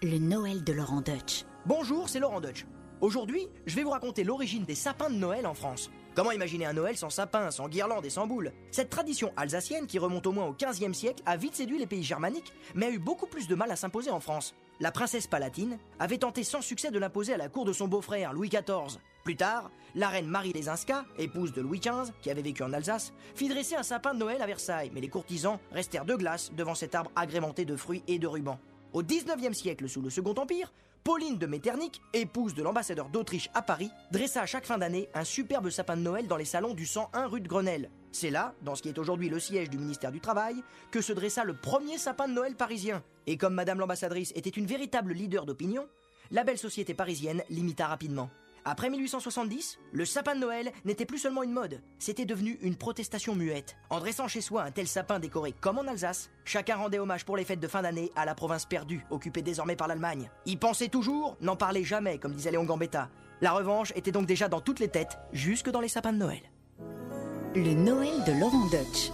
Le Noël de Laurent Deutsch. Bonjour, c'est Laurent Deutsch. Aujourd'hui, je vais vous raconter l'origine des sapins de Noël en France. Comment imaginer un Noël sans sapin, sans guirlande et sans boules? Cette tradition alsacienne, qui remonte au moins au XVe siècle, a vite séduit les pays germaniques, mais a eu beaucoup plus de mal à s'imposer en France. La princesse palatine avait tenté sans succès de l'imposer à la cour de son beau-frère, Louis XIV. Plus tard, la reine Marie Lesinska, épouse de Louis XV, qui avait vécu en Alsace, fit dresser un sapin de Noël à Versailles, mais les courtisans restèrent de glace devant cet arbre agrémenté de fruits et de rubans. Au XIXe siècle, sous le Second Empire, Pauline de Metternich, épouse de l'ambassadeur d'Autriche à Paris, dressa chaque fin d'année un superbe sapin de Noël dans les salons du 101 rue de Grenelle. C'est là, dans ce qui est aujourd'hui le siège du ministère du Travail, que se dressa le premier sapin de Noël parisien. Et comme Madame l'ambassadrice était une véritable leader d'opinion, la belle société parisienne l'imita rapidement. Après 1870, le sapin de Noël n'était plus seulement une mode, c'était devenu une protestation muette. En dressant chez soi un tel sapin décoré comme en Alsace, chacun rendait hommage pour les fêtes de fin d'année à la province perdue, occupée désormais par l'Allemagne. Y penser toujours, n'en parler jamais, comme disait Léon Gambetta. La revanche était donc déjà dans toutes les têtes, jusque dans les sapins de Noël. Le Noël de Laurent Deutsch.